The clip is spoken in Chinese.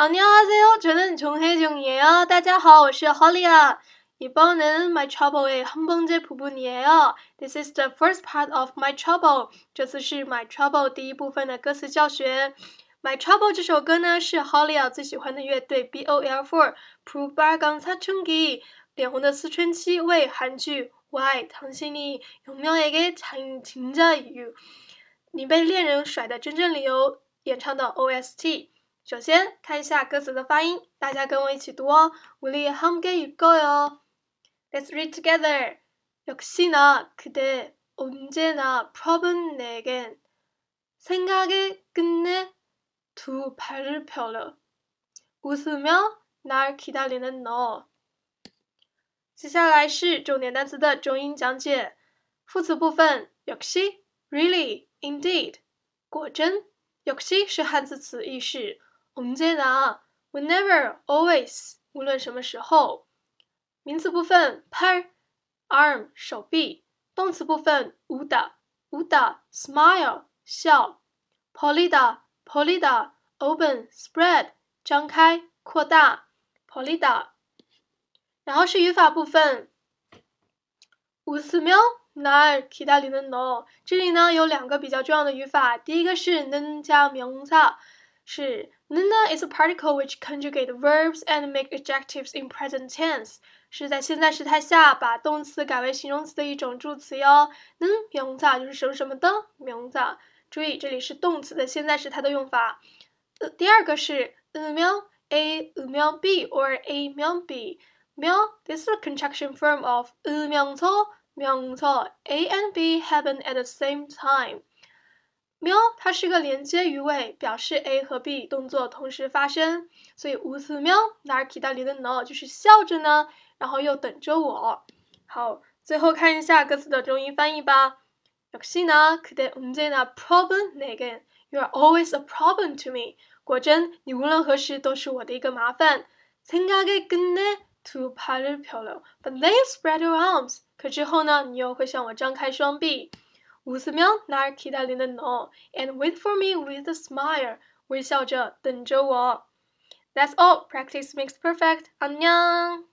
안녕하세요저는종혜정이에요大家好，我是 Holly啊。이번은 My Trouble의 한 번째 부분이에요 This is the first part of My Trouble。这次是 My Trouble 第一部分的歌词教学。My Trouble 这首歌呢是 Holly 啊最喜欢的乐队 BOL4 불빨간사춘기脸红的思春期为韩剧 Why 당신이운명에게진 진짜 이유你被恋人甩的真正理由演唱的 OST。 首先看一下歌词的发音，大家跟我一起读哦。우리함께읽어요 Let's read together. 역시나 그대 언제나 푸른 내겐 생각의 끝내 두 발을 펴려 웃으며 날 기다리는 너. 接下来是重点单词的重音讲解。副词部分 역시, really, indeed, 果真。역시是汉字词义 我们接着答，whenever always 无论什么时候。名词部分 p e r arm 手臂，动词部分 uda uda smile 笑，polida polida open spread 张开扩大 polida。然后是语法部分。五十秒，儿其他里的 no，这里呢有两个比较重要的语法，第一个是能加名词。是 는呢 is a particle which conjugate verbs and make adjectives in present tense。是在现在时态下把动词改为形容词的一种助词哟。嗯，名词就是什么什么的名词。注意，这里是动词的现在时态的用法。呃，第二个是嗯名 A 嗯名 B or A 名 B。名 this is a contraction form of 嗯名词名词 A and B happen at the same time。 名它是个连接语尾，表示 A 和 B 动作同时发生。所以无词名哪儿提到里的呢？就是笑着呢。然后又等着我。好，最后看一下歌词的中英翻译吧。역시나그대언제나 problem 내게 You are always a problem to me。果真，你无论何时都是我的一个麻烦。생각의끝내두팔을펴려 But then you spread your arms。可之后呢，你又会向我张开双臂。 웃으며날기다리는 너。 And wait for me with a smile。微笑着等着我。That's all. Practice makes perfect. 안녕.